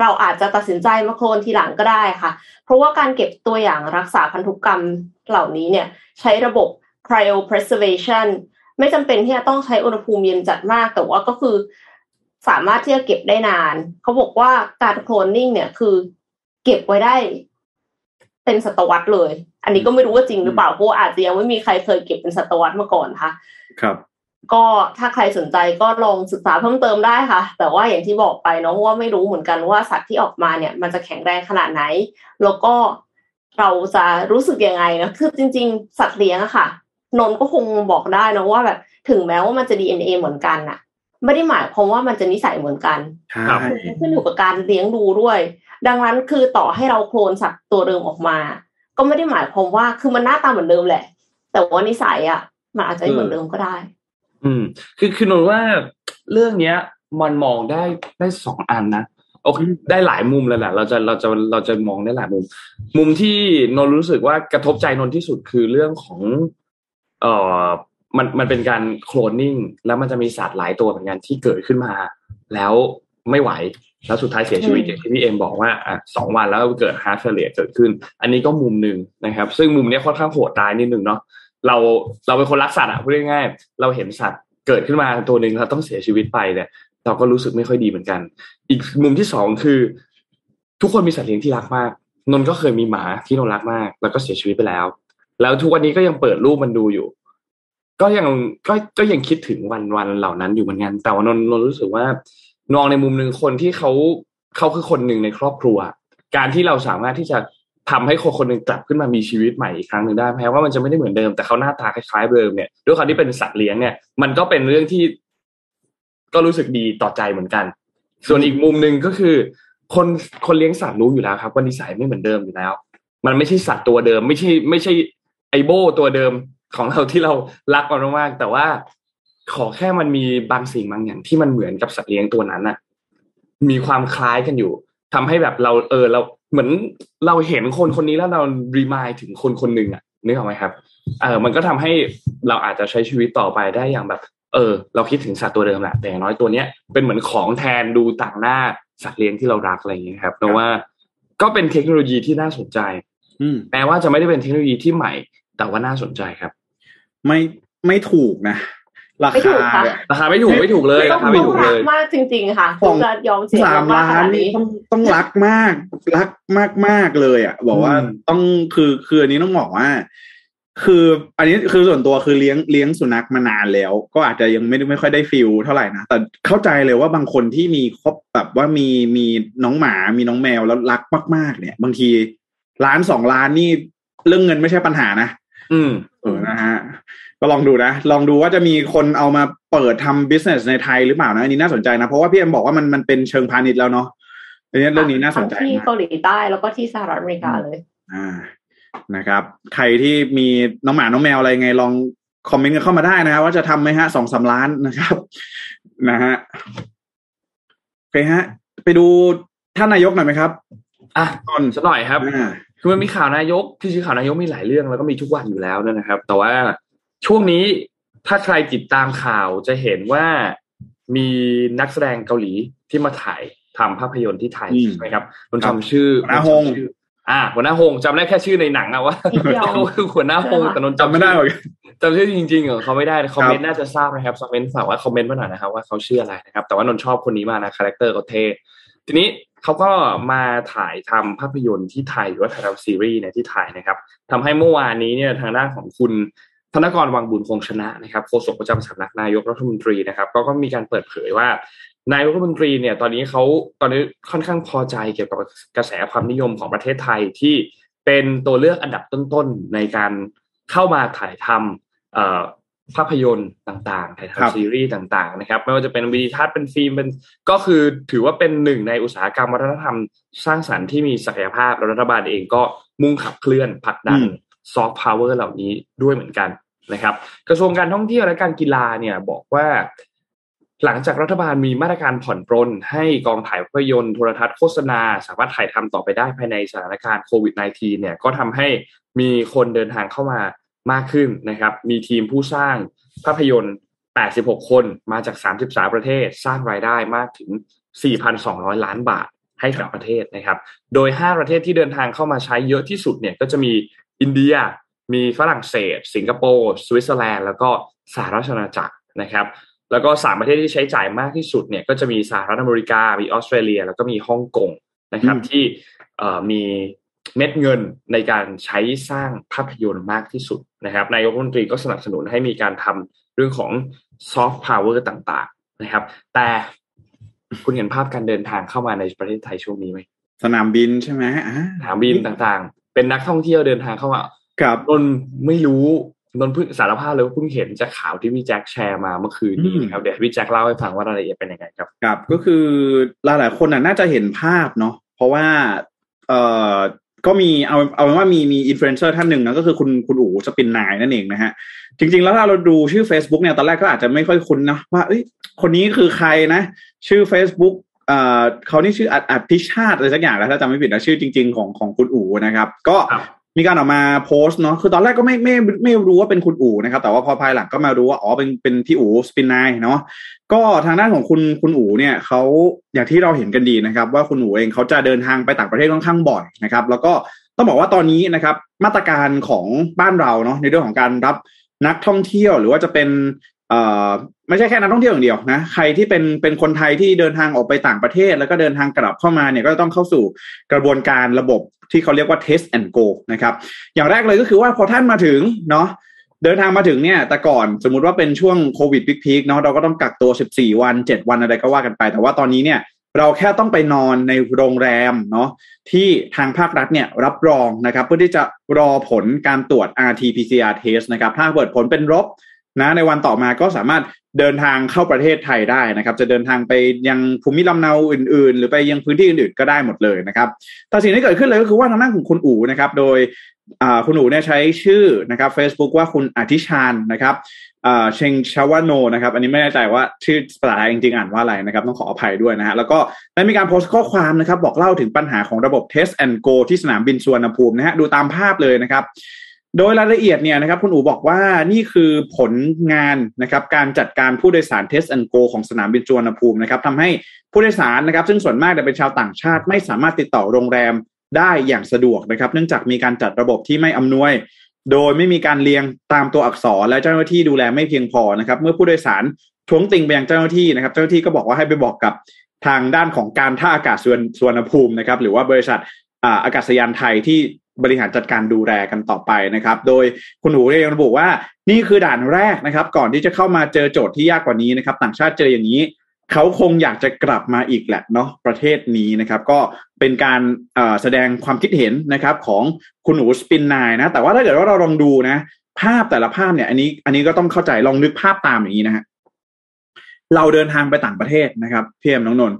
เราอาจจะตัดสินใจมาโคลนทีหลังก็ได้ค่ะ เพราะว่าการเก็บตัวอย่างรักษาพันธุกรรมเหล่านี้เนี่ยใช้ระบบ cryopreservation ไม่จำเป็นที่จะต้องใช้อุณหภูมิเย็นจัดมาก แต่ว่าก็คือสามารถที่จะเก็บได้นาน เขาบอกว่าการโคลนนิ่งเนี่ยคือเก็บไว้ได้เป็นศตวรรษเลย อันนี้ก็ไม่รู้ว่าจริงหรือเปล่าเพราะว่าอาจจะยังไม่มีใครเคยเก็บเป็นศตวรรษมาก่อนค่ะ ครับ ก็ถ้าใครสนใจก็ลองศึกษาเพิ่มเติมได้ค่ะ แต่ว่าอย่างที่บอกไปเนาะว่าไม่รู้เหมือนกันว่าสัตว์ที่ออกมาเนี่ย มันจะแข็งแรงขนาดไหน แล้วก็เราจะรู้สึกยังไงนะคือจริง ๆ สัตว์เลี้ยงอะค่ะ นนท์ก็คงบอกได้นะว่าแบบถึงแม้ว่ามันจะ DNA เหมือนกันน่ะไม่ได้หมายความว่ามันจะนิสัยเหมือนกันใช่ครับขึ้นอยู่กับการเลี้ยงดูด้วย ดังนั้นคือต่อให้เราโคลนสัตว์ตัวเดิมออกมา ก็ไม่ได้หมายความว่าคือมันหน้าตาเหมือนเดิมแหละ แต่ว่านิสัยอะมันอาจจะไม่เหมือนเดิมก็ได้ อืม คือคือนนว่าเรื่องเนี้ย มันมองได้ได้สองอันนะโอเคได้หลายมุมเลยแหละเราจะเราจะเราจะมองได้หลายมุม มุมที่นนท์รู้สึกว่ากระทบใจนนท์ที่สุดคือเรื่องของ เอ่อมันมันเป็นการโคลนนิ่งแล้วมันจะมีสัตว์หลายตัวเหมือนกันที่เกิดขึ้นมา แล้วไม่ไหว แล้วสุดท้ายเสียชีวิตอย่างที่พี่เอ็มบอกว่าอะสองวันแล้วเกิด heart failure เกิดขึ้น อันนี้ก็มุมหนึ่งนะครับ ซึ่งมุมนี้ค่อนข้างโหดตายนิดนึงเนาะ เราเราเป็นคนรักสัตว์อะพูดง่ายๆเราเห็นสัตว์เกิดขึ้นมาตัวหนึ่งเราต้องเสียชีวิตไปเนี่ย เราก็รู้สึกไม่ค่อยดีเหมือนกัน อีกมุมที่สองคือ ทุกคนมีสัตว์เลี้ยงที่รักมากนนก็เคยมีหมาที่นนรักมาก แล้วก็เสียชีวิตไปแล้ว แล้วทุกวันนี้ก็ยังเปิดรูปมันดูอยู่ ก็ยังก็ก็ยังคิดถึงวันวันเหล่านั้นอยู่เหมือนกันแต่ว่านนนนรู้สึกว่ามองในมุมหนึ่งคนที่เขาเขาคือคนหนึ่งในครอบครัว การที่เราสามารถที่จะ ทำให้คนคนหนึ่งกลับขึ้นมามีชีวิตใหม่อีกครั้งหนึ่งได้แม้ว่ามันจะไม่ได้เหมือนเดิมแต่เขาหน้าตาคล้ายๆเดิมเนี่ยด้วยความที่เป็นสัตว์เลี้ยงเนี่ยมันก็เป็นเรื่องที่ ก็รู้สึกดีต่อใจเหมือนกัน ส่วนอีกมุมหนึ่งก็คือ คนคนเลี้ยงสัตว์รู้อยู่แล้วครับว่านิสัยไม่เหมือนเดิมอยู่แล้ว มันไม่ใช่สัตว์ตัวเดิม ไม่ใช่ ไม่ใช่ไอโบตัวเดิมของเราที่เรารักมันมากๆแต่ว่าขอแค่มันมีบางสิ่งบางอย่างที่มันเหมือนกับสัตว์เลี้ยงตัวนั้นน่ะ มีความคล้ายกันอยู่ทำให้แบบเราเออเรา เหมือนเราเห็นคนคนนี้แล้วเรารีมายถึงคนคนหนึ่งอะนึกออกไหมครับ เออมันก็ทำให้เราอาจจะใช้ชีวิตต่อไปได้อย่างแบบ เออ เราคิดถึงสัตว์ตัวเดิมแหละแต่อย่างน้อยตัวเนี้ยเป็นเหมือนของแทนดูต่างหน้าสัตว์เลี้ยงที่เรารักอะไรอย่างเงี้ยครับเพราะว่าก็เป็นเทคโนโลยีที่น่าสนใจอืมแม้ว่าจะไม่ได้เป็นเทคโนโลยีที่ใหม่ แต่ว่าน่าสนใจครับ ไม่ไม่ถูกนะ ราไม่ถูคากค่ะเนี่ยราคาไม่ถูกไม่ถูกเลยต้ราองคาไม่ถูกรัเลยมากจริง ๆ ค่ะขอถึงงจะยอมเสียสามมากขล้านนาดนี่นี้ต้องต้องรักมากรักมากมากๆเลย อะ บอกว่าอืมต้องคือคืออันนี้ต้องบอกว่า คือ อันนี้คือส่วนตัวคือเลี้ยงเลี้ยงสุนัขมานานแล้ว ก็อาจจะยังไม่ได้ไม่ค่อยได้ feel เท่าไหร่นะแต่เข้าใจเลยว่าบางคนที่มีครอบแบบว่ามีมีน้องหมามีน้องแมวแล้วรักมาก ๆ เนี่ย บางทีล้านสองล้านนี่เรื่องเงินไม่ใช่ปัญหานะอืมเออนะฮะ ก็ลองดูนะ ลองดูว่าจะมีคนเอามาเปิดทำ business ในไทยหรือเปล่านะอันนี้น่าสนใจนะ เพราะว่าพี่เอ็มบอกว่ามันมันเป็นเชิงพาณิชย์แล้วเนาะอันนี้เรื่องนี้น่าสนใจทั้งที่มากเกาหลีใต้แล้วก็ที่สหรัฐอเมริกาเลย อ่านะครับ ใครที่มีน้องหมาน้องแมวอะไรไงลองคอมเมนต์กันเข้ามาได้นะครับว่าจะทำไหมฮะสองสามล้านนะครับนะฮะโอเคฮะ ไปดูท่านนายกหน่อยไหมครับอะต้นสักหน่อยครับอ่าคือมันมีข่าวนายกที่ชื่อข่าวนายกมีหลายเรื่องแล้วก็มีทุกวันอยู่แล้วนะครับ แต่ว่า ช่วงนี้ถ้าใครติดตามข่าวจะเห็นว่ามีนักแสดงเกาหลีที่มาถ่ายทำภาพยนตร์ที่ไทยอืมใช่ไหมครับนนท์จำชื่อหัวหน้าฮงจำชื่ออ่า หัวหน้าฮงจำได้แค่ชื่อในหนังอะว่านิดเดียวว่าคือหัวหน้าฮงแต่นนท์จำไม่ได้เหมือนกันจำชื่อจริงๆของเขาไม่ได้คอมเมนต์น่าจะทราบนะครับคอมเมนต์ฝากว่าคอมเมนต์มาหน่อยนะครับว่าเขาชื่ออะไรนะครับ แต่ว่านนท์ชอบคนนี้มากนะ character เขาเท่ทีนี้เขาก็มาถ่ายทำภาพยนตร์ที่ไทยหรือว่าถ่ายทำซีรีส์เนี่ยที่ไทยนะครับทำให้เมื่อวานนี้เนี่ยทางด้านของคุณ ธนกรวังบุญคงชนะนะครับโฆษกประจำสำนักนายกรัฐมนตรีนะครับ ก็ก็มีการเปิดเผยว่านายกรัฐมนตรีเนี่ยตอนนี้เขาตอนนี้ค่อนข้างพอใจเกี่ยวกับกระแสความนิยมของประเทศไทยที่เป็นตัวเลือกอันดับต้นๆในการเข้ามาถ่ายทำภาพยนตร์ต่างๆถ่ายทำซีรีส์ต่างๆนะครับ ไม่ว่าจะเป็นวิดีทัศน์เป็นฟิล์มเป็นก็คือถือว่าเป็นหนึ่งในอุตสาหกรรมวัฒนธรรม สร้างสรรค์ที่มีศักยภาพแล้วรัฐบาลเองก็มุ่งขับเคลื่อนผลักดันซอฟต์พาวเวอร์เหล่านี้ด้วยเหมือนกัน นะครับกระทรวงการท่องเที่ยวและการกีฬาเนี่ยบอกว่า หลังจากรัฐบาลมีมาตรการผ่อนปรนให้กองถ่ายภาพยนตร์โทรทัศน์โฆษณา สามารถถ่ายทำต่อไปได้ภายในสถานการณ์โควิด -19 เนี่ยก็ทำให้มีคนเดินทางเข้ามามากขึ้นนะครับ มีทีมผู้สร้างภาพยนตร์ 86 คนมาจาก 33 ประเทศสร้างรายได้มากถึง 4,200 ล้านบาทให้กับประเทศนะครับ โดย 5 ประเทศที่เดินทางเข้ามาใช้เยอะที่สุดเนี่ยก็จะมีอินเดีย มีฝรั่งเศส สิงคโปร์สวิตเซอร์แลนด์แล้วก็สหราชอาณาจักรนะครับ แล้วก็สามประเทศที่ใช้จ่ายมากที่สุดเนี่ยก็จะมีสหรัฐอเมริกา มีออสเตรเลีย แล้วก็มีฮ่องกงนะครับที่มีเม็ดเงินในการใช้สร้างภาพยนตร์มากที่สุดนะครับนายกรัฐมนตรีก็สนับสนุนให้มีการทำเรื่องของซอฟต์พาวเวอร์ต่าง ๆนะครับ แต่คุณเห็นภาพการเดินทางเข้ามาในประเทศไทยช่วงนี้ไหมสนามบินใช่ไหมสนามบินต่างๆ เป็นนักท่องเที่ยวเดินทางเข้ามา กับนนท์ไม่รู้นนท์เพิ่งสารภาพเลยว่าเพิ่งเห็นจากข่าวที่พี่แจ็คแชร์มาเมื่อคืนนี้ครับเดี๋ยวพี่แจ็คเล่าให้ฟังว่ารายละเอียดเป็นยังไงครับครับก็คือหลายๆคนน่าจะเห็นภาพเนาะเพราะว่าเอ่อก็มีเอาเอาเป็นว่ามีมีอินฟลูเอนเซอร์ท่านหนึ่งนะก็คือคุณคุณอู๋ Spin9นั่นเองนะฮะจริง ๆ แล้วถ้าเราดูชื่อ Facebook เนี่ยตอนแรกก็อาจจะไม่ค่อยคุ้นนะว่าเอ้ยคนนี้คือใครนะ ชื่อ Facebook เอ่อเขานี่ชื่ออัดพิชาติอะไรสักอย่างแล้วถ้าจำไม่ผิดนะชื่อจริง ๆ ของของคุณอู๋นะครับ ก็ มีการออกมาโพสต์เนาะคือตอนแรกก็ไม่ไม่ไม่รู้ว่าเป็นคุณอู๋นะครับ แต่ว่าพอภายหลังก็มารู้ว่าอ๋อเป็นเป็นพี่อู๋สปินนายเนาะก็ทางด้านของคุณคุณอู๋เนี่ยเขาอย่างที่เราเห็นกันดีนะครับ ว่าคุณอู๋เองเขาจะเดินทางไปต่างประเทศค่อนข้างบ่อยนะครับ แล้วก็ต้องบอกว่าตอนนี้นะครับ มาตรการของบ้านเราเนาะในเรื่องของการรับนักท่องเที่ยวหรือว่าจะเป็น ไม่ใช่แค่นักท่องเที่ยวอย่างเดียวนะใครที่เป็นเป็นคนไทยที่เดินทางออกไปต่างประเทศ แล้วก็เดินทางกลับเข้ามาเนี่ยก็ต้องเข้าสู่กระบวนการระบบที่เขาเรียกว่า test and go นะครับอย่างแรกเลยก็คือว่าพอท่านมาถึงเนาะเดินทางมาถึงเนี่ยแต่ก่อนสมมุติว่าเป็นช่วงโควิดพีคๆเนาะเราก็ต้องกักตัว 14 วัน 7 วันอะไรก็ว่ากันไป แต่ว่าตอนนี้เนี่ยเราแค่ต้องไปนอนในโรงแรมเนาะที่ทางภาครัฐเนี่ยรับรองนะครับ เพื่อที่จะรอผลการตรวจ rt-pcr test นะครับ ถ้าเกิดผลเป็นลบนะในวันต่อมาก็สามารถ เดินทางเข้าประเทศไทยได้นะครับ จะเดินทางไปยังภูมิลำเนาอื่น ๆ หรือไปยังพื้นที่อื่นๆก็ได้หมดเลยนะครับแต่สิ่งที่เกิดขึ้นเลยก็คือว่าทางด้านของคุณอู๋นะครับ โดยคุณอู๋เนี่ยใช้ชื่อนะครับ Facebook ว่าคุณอธิชานนะครับเชงชาวโนนะครับ อันนี้ไม่แน่ใจว่าชื่อภาษาไทยจริงๆอ่านว่าอะไรนะครับ ต้องขออภัยด้วยนะฮะแล้วก็ได้มีการโพสต์ข้อความนะครับ บอกเล่าถึงปัญหาของระบบ Test and Go ที่สนามบินสุวรรณภูมินะฮะดูตามภาพเลยนะครับ โดยรายละเอียดเนี่ยนะครับคุณอู๋บอกว่านี่คือผลงานนะครับการจัดการผู้โดยสาร Test and Go ของสนามบินสุวรรณภูมินะครับทำให้ผู้โดยสารนะครับ ซึ่งส่วนมากจะเป็นชาวต่างชาติ ไม่สามารถติดต่อโรงแรมได้อย่างสะดวกนะครับ เนื่องจากมีการจัดระบบที่ไม่อำนวย โดยไม่มีการเรียงตามตัวอักษรและเจ้าหน้าที่ดูแลไม่เพียงพอนะครับ เมื่อผู้โดยสารท้วงติงไปยังเจ้าหน้าที่นะครับ เจ้าหน้าที่ก็บอกว่าให้ไปบอกกับทางด้านของการท่าอากาศส่วนภูมินะครับ หรือว่าบริษัทอากาศยานไทยที่ บริหารจัดการดูแลกันต่อไปนะครับ โดยคุณหูเองระบุว่านี่คือด่านแรกนะครับ ก่อนที่จะเข้ามาเจอโจทย์ที่ยากกว่านี้นะครับ ต่างชาติเจออย่างนี้เขาคงอยากจะกลับมาอีกแหละเนาะประเทศนี้นะครับ ก็เป็นการแสดงความคิดเห็นนะครับของคุณหูสปินนายนะ แต่ว่าถ้าเกิดว่าเราลองดูนะ ภาพแต่ละภาพเนี่ย อันนี้อันนี้ก็ต้องเข้าใจลองนึกภาพตามอย่างนี้นะฮะเราเดินทางไปต่างประเทศนะครับพี่เอ็มน้องนนท์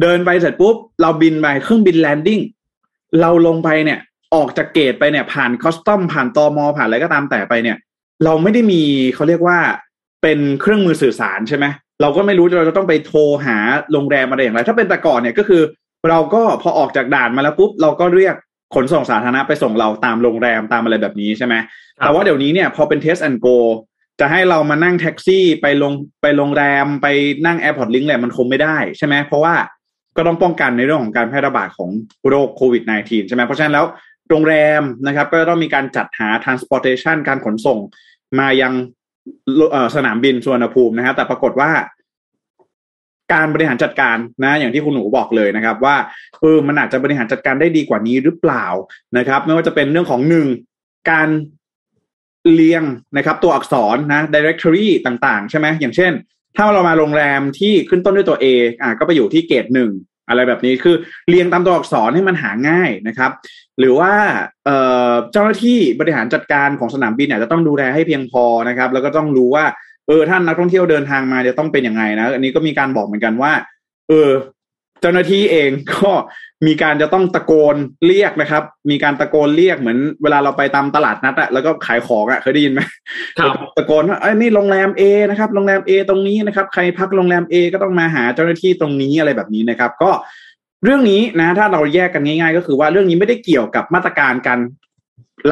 เดินไปเสร็จปุ๊บเราบินไปเครื่องบิน landing เราลงไปเนี่ย ออกจาก gate ไปเนี่ย ผ่าน custom ผ่านตอมอผ่านอะไรก็ตามแต่ไปเนี่ย เราไม่ได้มีเขาเรียกว่าเป็นเครื่องมือสื่อสารใช่ไหมเราก็ไม่รู้เราจะต้องไปโทรหาโรงแรมอะไรอย่างไร ถ้าเป็นแต่ก่อนเนี่ยก็คือ เราก็พอออกจากด่านมาแล้วปุ๊บเราก็เรียกขนส่งสาธารณะไปส่งเราตามโรงแรมตามอะไรแบบนี้ใช่ไหมแต่ว่าเดี๋ยวนี้เนี่ยพอเป็น Test and Go จะให้เรามานั่งแท็กซี่ไปลงไปโรงแรมไปนั่งแอร์พอร์ตลิงก์แหละมันคงไม่ได้ใช่ไหมเพราะว่าก็ต้องป้องกันในเรื่องของการแพร่ระบาดของโรคโควิด -19 ใช่ไหมเพราะฉะนั้นแล้ว โรงแรมนะครับ ก็ต้องมีการจัดหา transportation การขนส่งมายังสนามบินสุวรรณภูมินะฮะแต่ปรากฏว่า การบริหารจัดการนะ อย่างที่คุณหนูบอกเลยนะครับ ว่าเออมันอาจจะบริหารจัดการได้ดีกว่านี้หรือเปล่านะครับ ไม่ว่าจะเป็นเรื่องของหนึ่งการเรียงนะครับ ตัวอักษรนะ directory ต่าง ๆ ใช่ไหมอย่างเช่น ถ้าเรามาโรงแรมที่ขึ้นต้นด้วยตัว A อ่าก็ไปอยู่ที่เกรดหนึ่ง อะไรแบบนี้คือเรียงตามตัวอักษรให้มันหาง่ายนะครับ หรือว่าเอ่อเจ้าหน้าที่บริหารจัดการของสนามบินเนี่ยจะต้องดูแลให้เพียงพอนะครับ แล้วก็ต้องรู้ว่าเออท่านนักท่องเที่ยวเดินทางมาจะต้องเป็นยังไงนะอันนี้ก็มีการบอกเหมือนกันว่า เออ เจ้าหน้าที่เองก็ มีการจะต้องตะโกนเรียกนะครับ มีการตะโกนเรียกเหมือน เวลาเราไปตามตลาดนัดอะแล้วก็ขายของอะเคยได้ยินไหมครับตะโกนว่าไอ้ยนี่โรงแรม A นะครับโรงแรม A ตรงนี้นะครับ ใครพักโรงแรม A ก็ต้องมาหาเจ้าหน้าที่ตรงนี้อะไรแบบนี้นะครับ ก็เรื่องนี้นะ ถ้าเราแยกกันง่าย ๆ ก็คือว่าเรื่องนี้ไม่ได้เกี่ยวกับมาตรการการ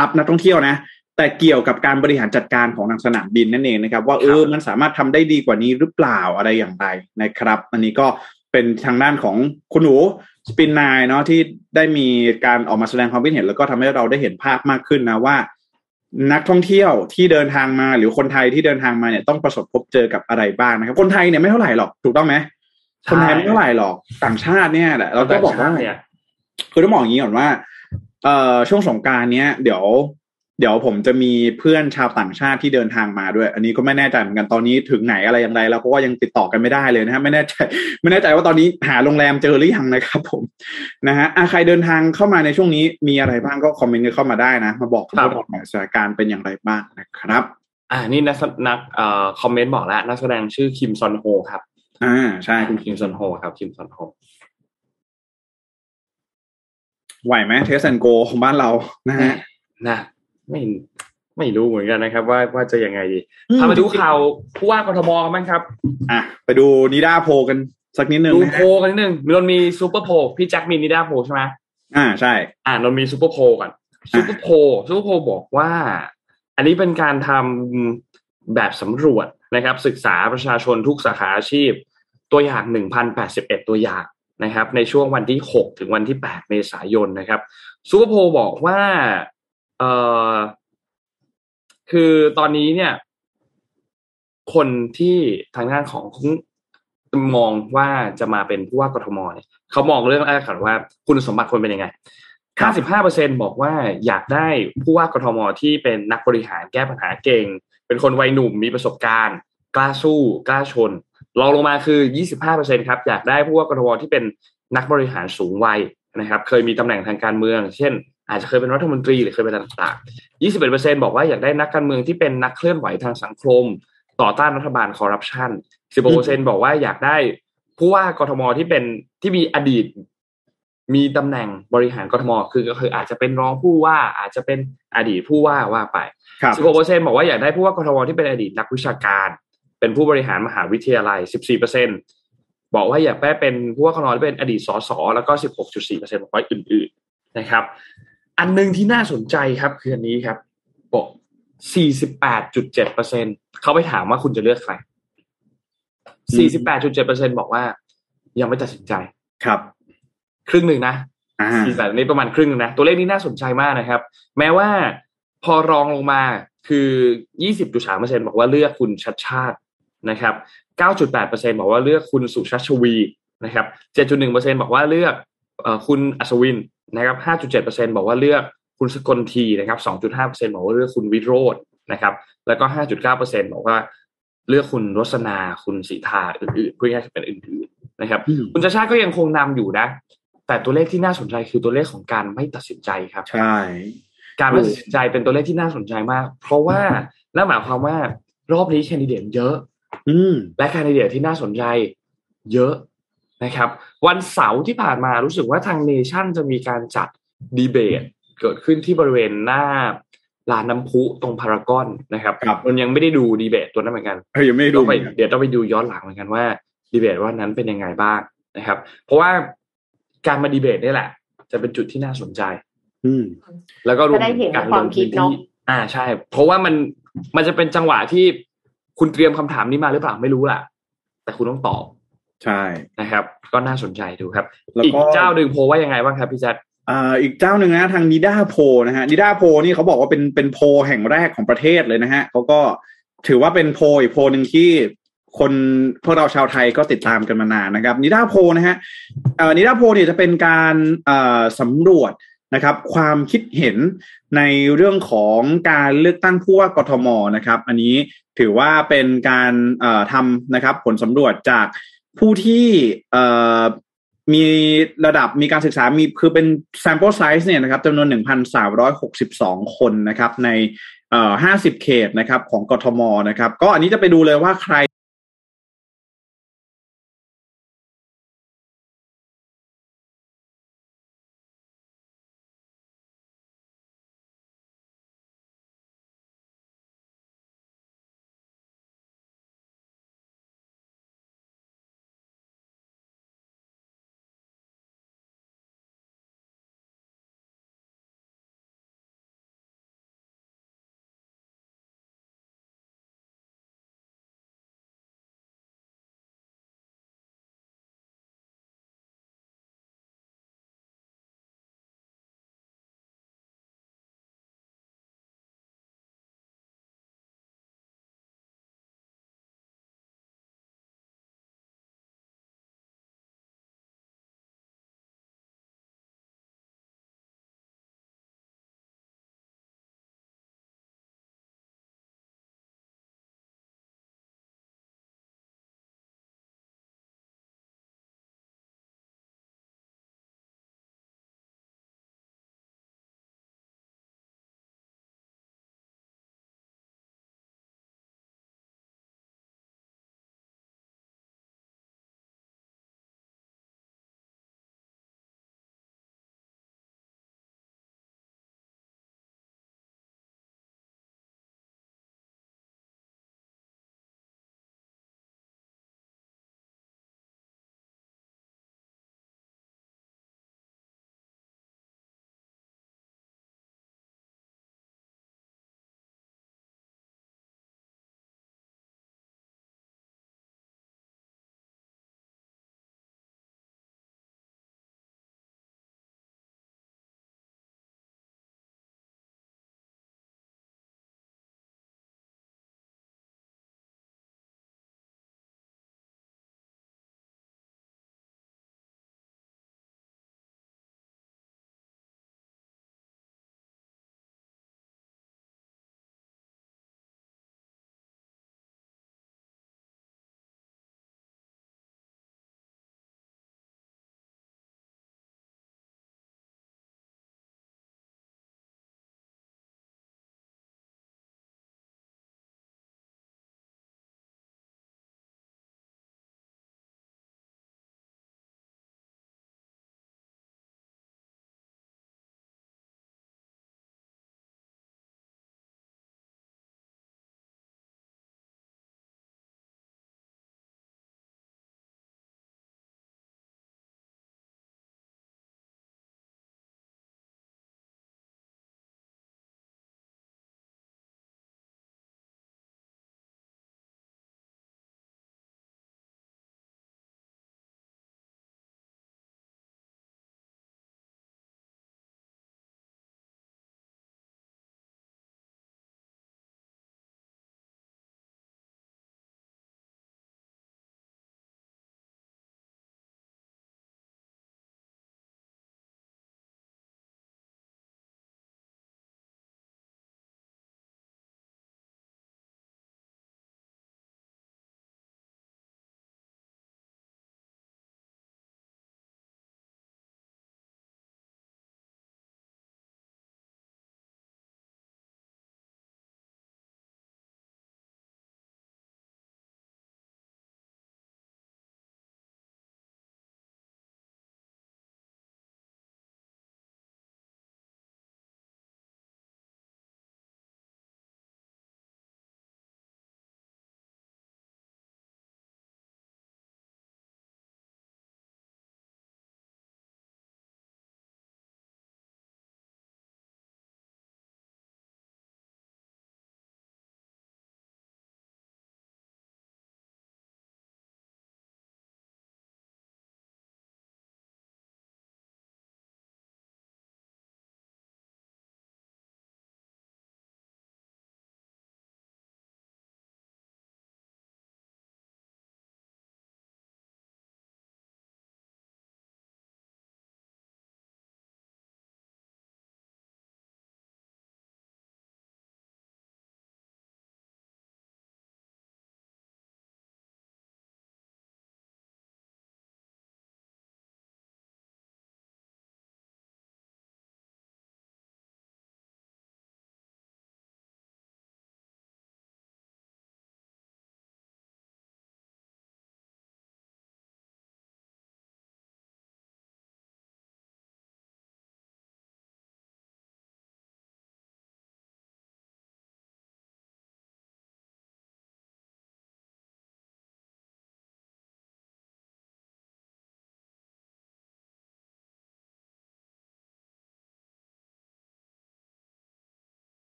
รับนักท่องเที่ยวนะ แต่เกี่ยวกับการบริหารจัดการของทางสนามบินนั่นเองนะครับ ว่าเออมันสามารถทำได้ดีกว่านี้หรือเปล่าอะไรอย่างไรนะครับ อันนี้ก็ เป็นทางด้านของคุณหนูสปินนายเนาะที่ได้มีการออกมาแสดงความคิดเห็น แล้วก็ทำให้เราได้เห็นภาพมากขึ้นนะว่า นักท่องเที่ยวที่เดินทางมาหรือคนไทยที่เดินทางมาเนี่ยต้องประสบพบเจอกับอะไรบ้างนะครับ คนไทยเนี่ยไม่เท่าไหร่หรอกถูกต้องไหมคนไทยไม่เท่าไหร่หรอกต่างชาติเนี่ยแหละเราก็บอกว่าเนี่ยคือต้องบอกอย่างนี้ก่อนว่าเอ่อช่วงสงกรารเนี้ยเดี๋ยว เดี๋ยวผมจะมีเพื่อนชาวต่างชาติที่เดินทางมาด้วย อันนี้ก็ไม่แน่ใจเหมือนกันตอนนี้ถึงไหนอะไรอย่างไรเราก็ยังติดต่อกันไม่ได้เลยนะฮะไม่แน่ใจไม่แน่ใจว่าตอนนี้หาโรงแรมเจอหรือยังนะครับผมนะฮะอะใครเดินทางเข้ามาในช่วงนี้มีอะไรบ้างก็คอมเมนต์กันเข้ามาได้นะ มาบอกกันครับว่าบอกสถานการณ์เป็นอย่างไรบ้างนะครับ อ่านี่นักแสนักเอ่อคอมเมนต์บอกแล้วนักแสดงชื่อคิมซอนโฮครับอ่าใช่คุณคิมซอนโฮครับคิมซอนโฮไหวไหม Test and Go ของบ้านเรานะฮะนะ ไม่ไม่รู้เหมือนกันนะครับ ว่าว่าจะยังไงดีพามาดูข่าวผู้ว่ากทมกันบ้างครับ อะไปดูนิด้าโพลกันสักนิดนึงดูนะฮะโพลกันนิดนึงนนท์มีซูเปอร์โพลพี่แจ็คมีนิด้าโพลใช่ไหมอ่าใช่ อ่านนท์มีซูเปอร์โพลก่อนซูเปอร์โพลซูเปอร์โพลบอกว่า อันนี้เป็นการทำแบบสำรวจนะครับ ศึกษาประชาชนทุกสาขาอาชีพ ตัวอย่าง 1,081 ตัวอย่างนะครับ ในช่วงวันที่ 6 ถึงวันที่ 8 เมษายนนะครับซูเปอร์โพลบอกว่า เอ่อคือตอนนี้เนี่ย คนที่ทางด้านของมองว่าจะมาเป็นผู้ว่ากทมเนี่ยเขามองเรื่องแรกก่อนว่า คุณสมบัติควรเป็นยังไง 55%บอกว่าอยากได้ผู้ว่ากทมที่เป็นนักบริหารแก้ปัญหาเก่ง เป็นคนวัยหนุ่มมีประสบการณ์ กล้าสู้ กล้าชนรองลงมาคือ 25%ครับอยากได้ผู้ว่ากทมที่เป็นนักบริหารสูงวัยนะครับ เคยมีตำแหน่งทางการเมือง เช่น อาจจะเคยเป็นรัฐมนตรีหรือเคยเป็นอะไรต่างๆ21%บอกว่าอยากได้นักการเมืองที่เป็นนักเคลื่อนไหวทางสังคม ต่อต้านรัฐบาลคอร์รัปชัน16%บอกว่าอยากได้ผู้ว่ากทมที่เป็นที่มีอดีต มีตำแหน่งบริหารกทมคือก็คืออาจจะเป็นรองผู้ว่าอาจจะเป็นอดีตผู้ว่าว่าไปครับ16%บอกว่าอยากได้ผู้ว่ากทมที่เป็นอดีตนักวิชาการ เป็นผู้บริหารมหาวิทยาลัย14%บอกว่าอยากได้เป็นผู้ว่ากทมที่เป็นอดีตสสแล้วก็16.4%บอกว่าอื่น ๆนะครับ อันหนึ่งที่น่าสนใจครับ คืออันนี้ครับบอก48.7%เขาไปถามว่าคุณจะเลือกใคร 48.7%บอกว่า ยังไม่ตัดสินใจครับ ครึ่งหนึ่งนะอ่าสี่แสนนี้ประมาณครึ่งหนึ่งนะ ตัวเลขนี้น่าสนใจมากนะครับ แม้ว่าพอรองลงมาคือ 20.3%บอกว่าเลือกคุณชัดชาตินะครับ 9.8%บอกว่าเลือกคุณสุชาติชวีนะครับ 7.1%บอกว่าเลือกเอ่อคุณอัศวิน นะครับ 5.7%บอกว่าเลือกคุณสกลทีนะครับ 2.5%บอกว่าเลือกคุณวิโรจน์นะครับ แล้วก็ 5.9%บอกว่าเลือกคุณรสนา คุณสีทาอื่นๆเพื่อให้เป็นอื่นๆนะครับอืมคุณชาชาติก็ยังคงนำอยู่นะ แต่ตัวเลขที่น่าสนใจคือตัวเลขของการไม่ตัดสินใจครับ ใช่ การไม่ตัดสินใจเป็นตัวเลขที่น่าสนใจมาก เพราะว่านั่นหมายความว่ารอบนี้แคนดิเดตเยอะ อืมและแคนดิเดตที่น่าสนใจ เยอะ นะครับ วันเสาร์ที่ผ่านมารู้สึกว่าทางเนชั่นจะมีการจัดดีเบตเกิดขึ้นที่บริเวณหน้าลานน้ำพุตรงพารากอนนะครับครับมันยังไม่ได้ดูดีเบตตัวนั้นเหมือนกันเฮ้ยยังไม่ได้ดูต้องไปเหมือนกันเดี๋ยวต้องไปดูย้อนหลังเหมือนกันว่าดีเบตว่านั้นเป็นยังไงบ้างนะครับ เพราะว่าการมาดีเบตนี่แหละ จะเป็นจุดที่น่าสนใจ อืม แล้วก็รวมจะได้เห็นถึงการคลวามงคิพื้ดนเนอะที่อ่าใช่ เพราะว่ามันมันจะเป็นจังหวะที่คุณเตรียมคำถามนี้มาหรือเปล่าไม่รู้แหละแต่คุณต้องตอบ ใช่นะครับ ก็น่าสนใจดูครับแล้วอีกก็เจ้าหนึ่งโพลว่ายังไงบ้างครับพี่แจ๊ดอ่าอีกเจ้าหนึ่งนะทางนิด้าโพนะฮะนิด้าโพนี่เขาบอกว่าเป็นเป็นโพแห่งแรกของประเทศเลยนะฮะเขาก็ถือว่าเป็นโพอีกโพหนึ่งที่คนพวกเราชาวไทยก็ติดตามกันมานานนะครับนิด้าโพนะฮะเอ่อนิด้าโพเนี่ยจะเป็นการเอ่อสำรวจนะครับ ความคิดเห็นในเรื่องของการเลือกตั้งผู้ว่ากทมนะครับ อันนี้ถือว่าเป็นการทำนะครับ ผลสำรวจจาก ผู้ที่มีระดับมีการศึกษามีคือเป็น sample size เนี่ยนะครับจำนวน 1,362 คนนะครับใน 50 เขตนะครับของกทมนะครับ ก็อันนี้จะไปดูเลยว่าใคร